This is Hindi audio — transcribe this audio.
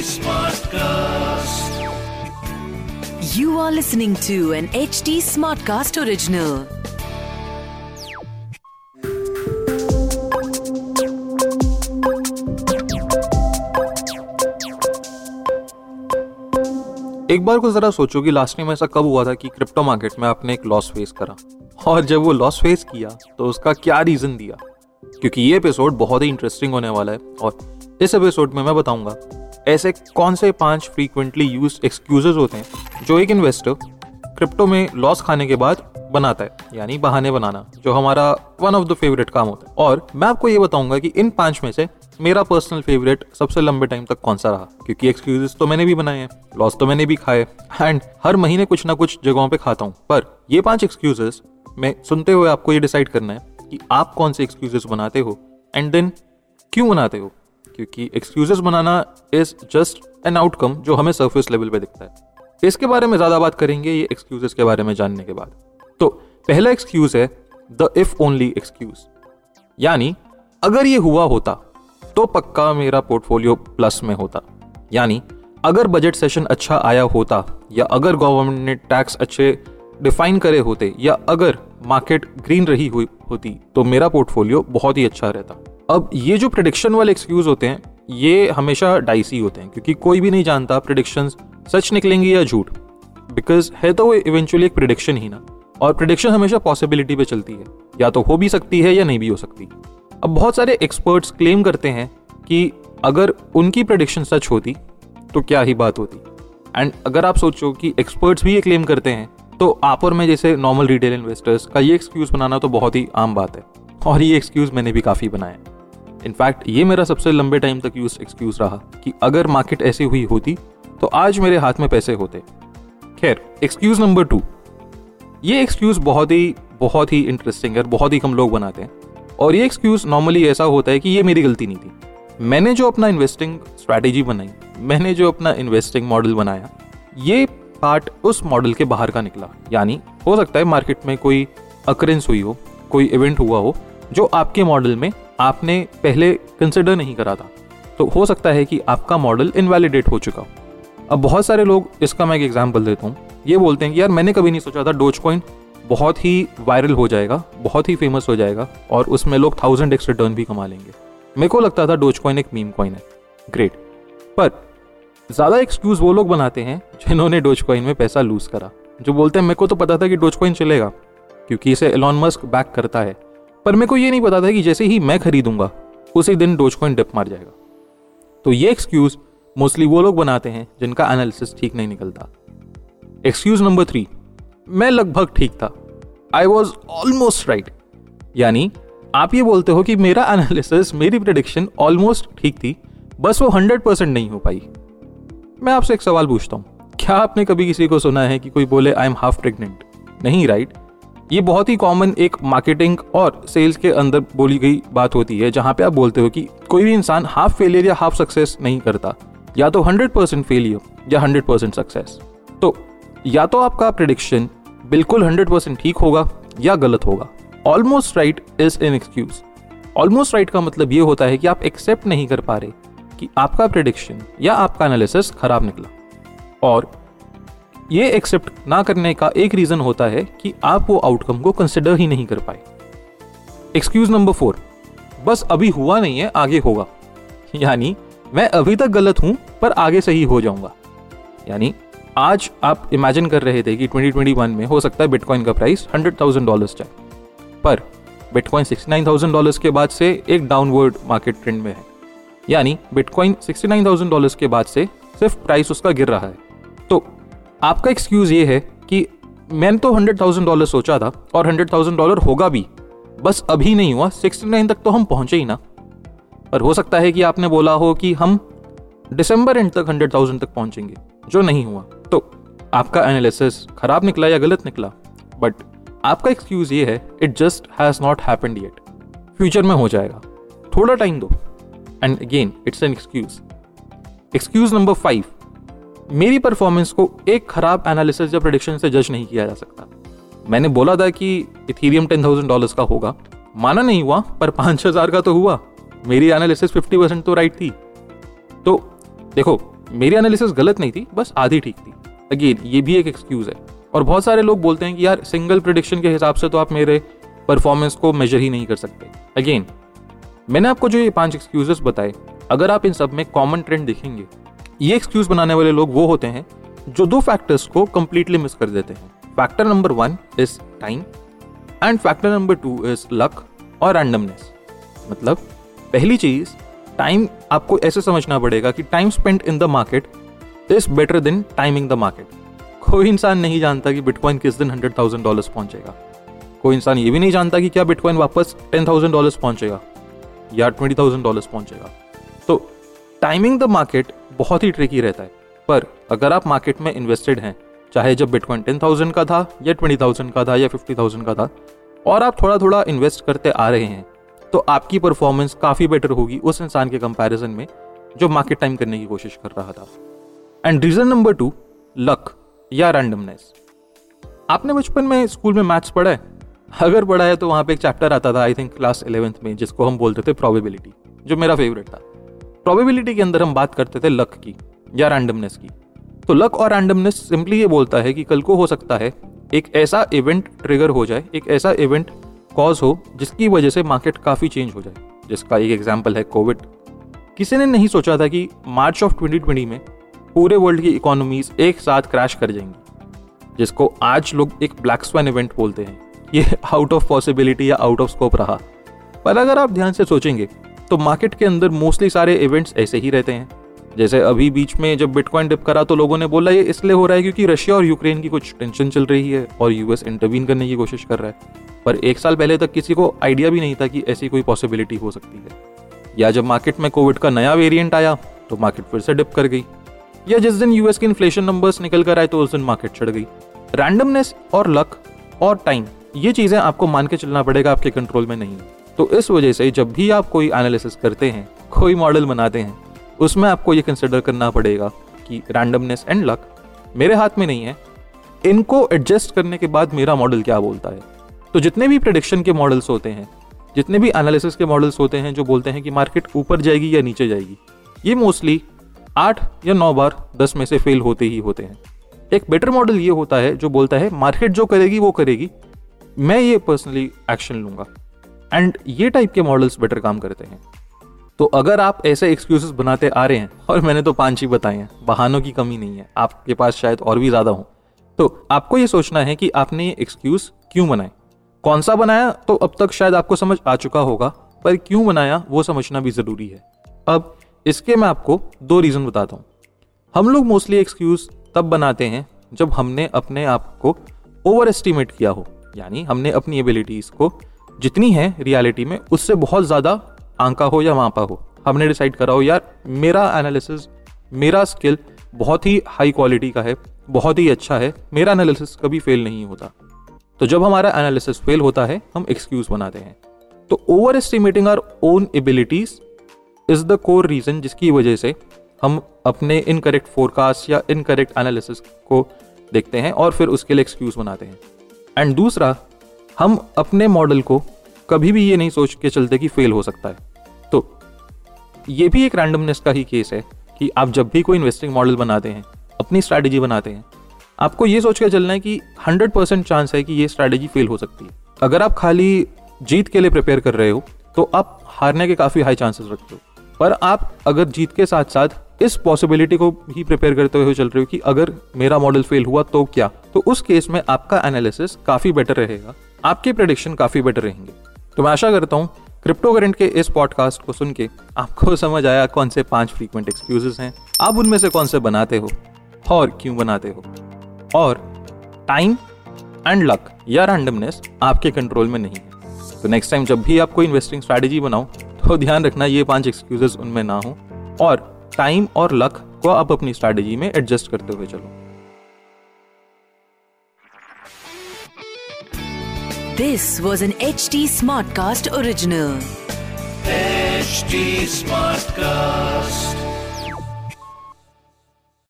Smartcast. You are listening to an HD Smartcast original. एक बार को जरा सोचो कि लास्ट टाइम ऐसा कब हुआ था कि क्रिप्टो मार्केट में आपने एक लॉस फेस करा और जब वो लॉस फेस किया तो उसका क्या रीजन दिया क्योंकि ये एपिसोड बहुत ही इंटरेस्टिंग होने वाला है और इस एपिसोड में मैं बताऊँगा, ऐसे कौन से पाँच फ्रीक्वेंटली यूज़ एक्सक्यूजेज होते हैं जो एक इन्वेस्टर क्रिप्टो में लॉस खाने के बाद बनाता है, यानी बहाने बनाना, जो हमारा वन ऑफ़ द फेवरेट काम होता है। और मैं आपको ये बताऊँगा कि इन पाँच में से मेरा पर्सनल फेवरेट सबसे लंबे टाइम तक कौन सा रहा? क्योंकि एक्सक्यूजेस तो मैंने भी बनाए हैं लॉस तो मैंने भी खाए एंड हर महीने कुछ ना कुछ जगहों पे खाता हूँ। पर ये पाँच एक्सक्यूजेस में सुनते हुए आपको ये डिसाइड करना है कि आप कौन से एक्सक्यूजेस बनाते हो एंड देन क्यों बनाते हो? क्योंकि एक्सक्यूजेस बनाना इज़ जस्ट एन आउटकम जो हमें सरफेस लेवल पे दिखता है। इसके बारे में ज़्यादा बात करेंगे ये एक्सक्यूजेस के बारे में जानने के बाद। तो पहला एक्सक्यूज है द इफ़ ओनली एक्सक्यूज यानी अगर ये हुआ होता तो पक्का मेरा पोर्टफोलियो प्लस में होता। यानी अगर बजट सेशन अच्छा आया होता, या अगर गवर्नमेंट ने टैक्स अच्छे डिफाइन करे होते, या अगर मार्केट ग्रीन रही हुई होती तो मेरा पोर्टफोलियो बहुत ही अच्छा रहता। अब ये जो प्रडिक्शन वाले एक्सक्यूज होते हैं, ये हमेशा डाइसी होते हैं, क्योंकि कोई भी नहीं जानता प्रिडिक्शन सच निकलेंगे या झूठ। बिकॉज़ है तो वो इवेंचुअली एक प्रिडिक्शन ही ना, और प्रिडिक्शन हमेशा पॉसिबिलिटी पे चलती है, या तो हो भी सकती है या नहीं भी हो सकती। अब बहुत सारे एक्सपर्ट्स क्लेम करते हैं कि अगर उनकी प्रडिक्शन सच होती तो क्या ही बात होती। एंड अगर आप सोचो कि एक्सपर्ट्स भी ये क्लेम करते हैं तो आप और मैं जैसे नॉर्मल रिटेल इन्वेस्टर्स का ये एक्सक्यूज बनाना तो बहुत ही आम बात है। और ये एक्सक्यूज मैंने भी काफ़ी बनाया इनफैक्ट ये मेरा सबसे लंबे टाइम तक यूज़ एक्सक्यूज रहा कि अगर मार्केट ऐसी हुई होती तो आज मेरे हाथ में पैसे होते। खैर एक्सक्यूज नंबर टू ये एक्सक्यूज बहुत ही बहुत ही इंटरेस्टिंग है बहुत ही कम लोग बनाते हैं। और ये एक्सक्यूज नॉर्मली ऐसा होता है कि ये मेरी गलती नहीं थी। मैंने जो अपना इन्वेस्टिंग स्ट्रैटेजी बनाई, मैंने जो अपना इन्वेस्टिंग मॉडल बनाया, ये पार्ट उस मॉडल के बाहर का निकला। यानी, हो सकता है मार्केट में कोई अक्रेंस हुई हो, कोई इवेंट हुआ हो, जो आपके मॉडल में आपने पहले कंसिडर नहीं करा था। तो हो सकता है कि आपका मॉडल इनवैलिडेट हो चुका हो। अब बहुत सारे लोग, इसका मैं एक एग्ज़ाम्पल देता हूँ। ये बोलते हैं कि, यार, मैंने कभी नहीं सोचा था डोज कॉइन बहुत ही वायरल हो जाएगा, बहुत ही फ़ेमस हो जाएगा, और उसमें लोग थाउज़ेंड एक्स रिटर्न भी कमा लेंगे। मेरे को लगता था डोज कॉइन एक मीम कॉइन है। ग्रेट पर ज़्यादा एक्सक्यूज वो लोग बनाते हैं जिन्होंने डोज कॉइन में पैसा लूज करा। जो बोलते हैं, मेरे को तो पता था कि डोज कॉइन चलेगा, क्योंकि इसे एलॉन मस्क बैक करता है। पर मेरे को ये नहीं पता था कि जैसे ही मैं खरीदूँगा, उसी दिन डोज कॉइन डिप मार जाएगा। तो ये एक्सक्यूज मोस्टली वो लोग बनाते हैं जिनका एनालिसिस ठीक नहीं निकलता। एक्सक्यूज नंबर थ्री मैं लगभग ठीक था। आई वॉज़ ऑलमोस्ट राइट यानी, आप ये बोलते हो कि मेरा एनालिसिस मेरी प्रडिक्शन ऑलमोस्ट ठीक थी, बस वो हंड्रेड परसेंट नहीं हो पाई। मैं आपसे एक सवाल पूछता हूँ। क्या आपने कभी किसी को सुना है कि कोई बोले आई एम हाफ़ प्रेग्नेंट नहीं राइट ये बहुत ही कॉमन एक मार्केटिंग और सेल्स के अंदर बोली गई बात होती है, जहाँ पे आप बोलते हो कि कोई भी इंसान हाफ़ फेलियर या हाफ़ सक्सेस नहीं करता। या तो हंड्रेड परसेंट फेलियर या हंड्रेड परसेंट सक्सेस तो या तो आपका प्रिडिक्शन बिल्कुल हंड्रेड परसेंट ठीक होगा या गलत होगा। Almost right is an excuse almost right का मतलब ये होता है कि आप एक्सेप्ट नहीं कर पा रहे। कि आपका प्रिडिक्शन या आपका एनालिसिस खराब निकला। और ये एक्सेप्ट ना करने का एक रीजन होता है कि आप वो आउटकम को कंसिडर ही नहीं कर पाए। एक्सक्यूज नंबर फोर बस अभी हुआ नहीं है, आगे होगा। यानी मैं अभी तक गलत हूँ, पर आगे सही हो जाऊँगा। यानी आज आप इमेजिन कर रहे थे कि 2021 में हो सकता है बिटकॉइन का प्राइस हंड्रेड थाउज़ेंड डॉलर्स जाए। पर bitcoin sixty nine thousand dollars के बाद से एक डाउनवर्ड मार्केट ट्रेंड में है। यानी bitcoin sixty nine thousand dollars के बाद से सिर्फ़ प्राइस उसका गिर रहा है। तो आपका एक्सक्यूज ये है कि मैंने तो हंड्रेड थाउज़ेंड डॉलर सोचा था और हंड्रेड थाउज़ेंड डॉलर होगा भी। बस अभी नहीं हुआ सिक्सटी नाइन तक तो हम पहुँचे ही ना। पर हो सकता है कि आपने बोला हो कि हम दिसंबर एंड तक हंड्रेड थाउज़ेंड तक पहुँचेंगे, जो नहीं हुआ। तो आपका एनालिसिस खराब निकला या गलत निकला? बट आपका एक्सक्यूज ये है it just has not happened yet future में हो जाएगा। थोड़ा टाइम दो। And again it's an excuse excuse number five मेरी परफॉर्मेंस को एक खराब एनालिसिस या प्रोडिक्शन से जज नहीं किया जा सकता। मैंने बोला था कि इथीरियम टेन थाउज़ेंड डॉलर का होगा। माना नहीं हुआ, पर पाँच हज़ार का तो हुआ। मेरी एनालिसिस 50 परसेंट तो राइट थी। तो देखो, मेरी एनालिसिस गलत नहीं थी, बस आधी ठीक थी। अगेन ये भी एक एक्सक्यूज है। और बहुत सारे लोग बोलते हैं कि यार सिंगल प्रिडिक्शन के हिसाब से तो आप मेरे परफॉर्मेंस को मेजर ही नहीं कर सकते। अगेन मैंने आपको जो ये पाँच एक्सक्यूजेस बताए, अगर आप इन सब में कॉमन ट्रेंड देखेंगे, ये एक्सक्यूज बनाने वाले लोग वो होते हैं जो दो फैक्टर्स को कंप्लीटली मिस कर देते हैं। Factor number one is time and factor number two is luck और रैंडमनेस मतलब पहली चीज़ टाइम आपको ऐसे समझना पड़ेगा कि time spend in the market is better than timing the market कोई इंसान नहीं जानता कि बिटकॉइन किस दिन हंड्रेड थाउज़ेंड डॉलर पहुंचेगा। कोई इंसान ये भी नहीं जानता कि क्या बिटकॉइन वापस टेन थाउज़ेंड डॉलर पहुंचेगा। या ट्वेंटी थाउज़ेंड डॉलर पहुंचेगा। तो टाइमिंग द मार्केट बहुत ही ट्रिकी रहता है। पर अगर आप मार्केट में इन्वेस्टेड हैं, चाहे जब बिटकॉइन टेन थाउज़ेंड का था या ट्वेंटी थाउज़ेंड का था या फिफ्टी थाउज़ेंड का था, और आप थोड़ा थोड़ा इन्वेस्ट करते आ रहे हैं तो आपकी परफॉर्मेंस काफ़ी बेटर होगी उस इंसान के कंपैरिजन में जो मार्केट टाइम करने की कोशिश कर रहा था। And reason number two luck या रैंडमनेस आपने बचपन में स्कूल में मैथ्स पढ़ा है? अगर पढ़ा है तो वहाँ पे एक चैप्टर आता था आई थिंक क्लास इलेवेंथ में, जिसको हम बोलते थे प्रोबेबिलिटी जो मेरा फेवरेट था। प्रोबेबिलिटी के अंदर हम बात करते थे लक की या रैंडमनेस की। तो लक और रैंडमनेस सिंपली ये बोलता है कि कल को हो सकता है एक ऐसा इवेंट ट्रिगर हो जाए, एक ऐसा इवेंट कॉज हो, जिसकी वजह से मार्केट काफ़ी चेंज हो जाए। जिसका एक एग्ज़ाम्पल है कोविड किसी ने नहीं सोचा था कि मार्च ऑफ़ 2020 में पूरे वर्ल्ड की इकोनॉमीज एक साथ क्रैश कर जाएँगी, जिसको आज लोग एक ब्लैक स्वैन इवेंट बोलते हैं। ये आउट ऑफ़ पॉसिबिलिटी या आउट ऑफ़ स्कोप रहा। पर अगर आप ध्यान से सोचेंगे तो मार्केट के अंदर मोस्टली सारे इवेंट्स ऐसे ही रहते हैं। जैसे अभी बीच में जब बिटकॉइन डिप करा तो लोगों ने बोला, ये इसलिए हो रहा है क्योंकि रशिया और यूक्रेन की कुछ टेंशन चल रही है और यूएस इंटरवीन करने की कोशिश कर रहा है। पर एक साल पहले तक किसी को आइडिया भी नहीं था कि ऐसी कोई पॉसिबिलिटी हो सकती है। या जब मार्केट में कोविड का नया वेरिएंट आया तो मार्केट फिर से डिप कर गई। या जिस दिन यूएस के इन्फ्लेशन नंबर्स निकल कर आए तो उस दिन मार्केट चढ़ गई। रैंडमनेस और लक और टाइम ये चीज़ें आपको मान के चलना पड़ेगा, आपके कंट्रोल में नहीं। तो इस वजह से जब भी आप कोई एनालिसिस करते हैं, कोई मॉडल बनाते हैं, उसमें आपको ये कंसिडर करना पड़ेगा कि रैंडमनेस एंड लक मेरे हाथ में नहीं है। इनको एडजस्ट करने के बाद मेरा मॉडल क्या बोलता है? तो जितने भी प्रडिक्शन के मॉडल्स होते हैं, जितने भी एनालिसिस के मॉडल्स होते हैं जो बोलते हैं कि मार्केट ऊपर जाएगी या नीचे जाएगी, ये मोस्टली आठ या नौ बार दस में से फेल होते ही होते हैं। एक बेटर मॉडल ये होता है जो बोलता है मार्केट जो करेगी वो करेगी मैं ये पर्सनली एक्शन लूँगा। एंड ये टाइप के मॉडल्स बेटर काम करते हैं। तो अगर आप ऐसे एक्सक्यूजेस बनाते आ रहे हैं, और मैंने तो पाँच ही बताए हैं, बहानों की कमी नहीं है, आपके पास शायद और भी ज़्यादा हो। तो आपको ये सोचना है कि आपने ये एक्सक्यूज क्यों बनाए? कौन सा बनाया? तो अब तक शायद आपको समझ आ चुका होगा, पर क्यों बनाया वो समझना भी ज़रूरी है। अब इसके मैं आपको दो रीजन बताता हूँ। हम लोग मोस्टली एक्सक्यूज तब बनाते हैं जब हमने अपने आप को ओवर एस्टिमेट किया हो। यानी हमने अपनी एबिलिटीज को जितनी है रियलिटी में, उससे बहुत ज़्यादा आंका हो या मापा हो। हमने डिसाइड करा हो, यार, मेरा एनालिसिस मेरा स्किल बहुत ही हाई क्वालिटी का है, बहुत ही अच्छा है, मेरा एनालिसिस कभी फेल नहीं होता। तो जब हमारा एनालिसिस फेल होता है, हम एक्सक्यूज बनाते हैं। तो overestimating our own abilities is the core reason जिसकी वजह से हम अपने इनकरेक्ट फोरकास्ट या इनकरेक्ट एनालिसिस को देखते हैं और फिर उसके लिए एक्सक्यूज बनाते हैं। एंड दूसरा, हम अपने मॉडल को कभी भी ये नहीं सोच के चलते कि फेल हो सकता है। तो ये भी एक रैंडमनेस का ही केस है कि आप जब भी कोई इन्वेस्टिंग मॉडल बनाते हैं, अपनी स्ट्रैटेजी बनाते हैं, आपको ये सोच के चलना है कि हंड्रेड परसेंट चांस है कि ये स्ट्रैटेजी फेल हो सकती है। अगर आप खाली जीत के लिए प्रिपेयर कर रहे हो तो आप हारने के काफ़ी हाई चांसेस रखते हो। पर आप अगर जीत के साथ साथ इस पॉसिबिलिटी को ही प्रिपेयर करते हुए चल रहे हो कि अगर मेरा मॉडल फेल हुआ तो क्या? तो उस केस में आपका एनालिसिस काफ़ी बेटर रहेगा, आपके प्रोडिक्शन काफ़ी बेटर रहेंगे। तो मैं आशा करता हूँ क्रिप्टो करेंट के इस पॉडकास्ट को सुन के आपको समझ आया कौन से पाँच फ्रीक्वेंट एक्सक्यूजेस हैं। आप उनमें से कौन से बनाते हो और क्यों बनाते हो। और टाइम एंड लक या रैंडमनेस आपके कंट्रोल में नहीं है। तो नेक्स्ट टाइम जब भी आप कोई इन्वेस्टिंग स्ट्रैटेजी बनाओ तो ध्यान रखना ये पाँच एक्सक्यूजेस उनमें ना हो। और टाइम और लक को आप अपनी स्ट्रैटेजी में एडजस्ट करते हुए चलो। This was an H T smart cast original H T smart cast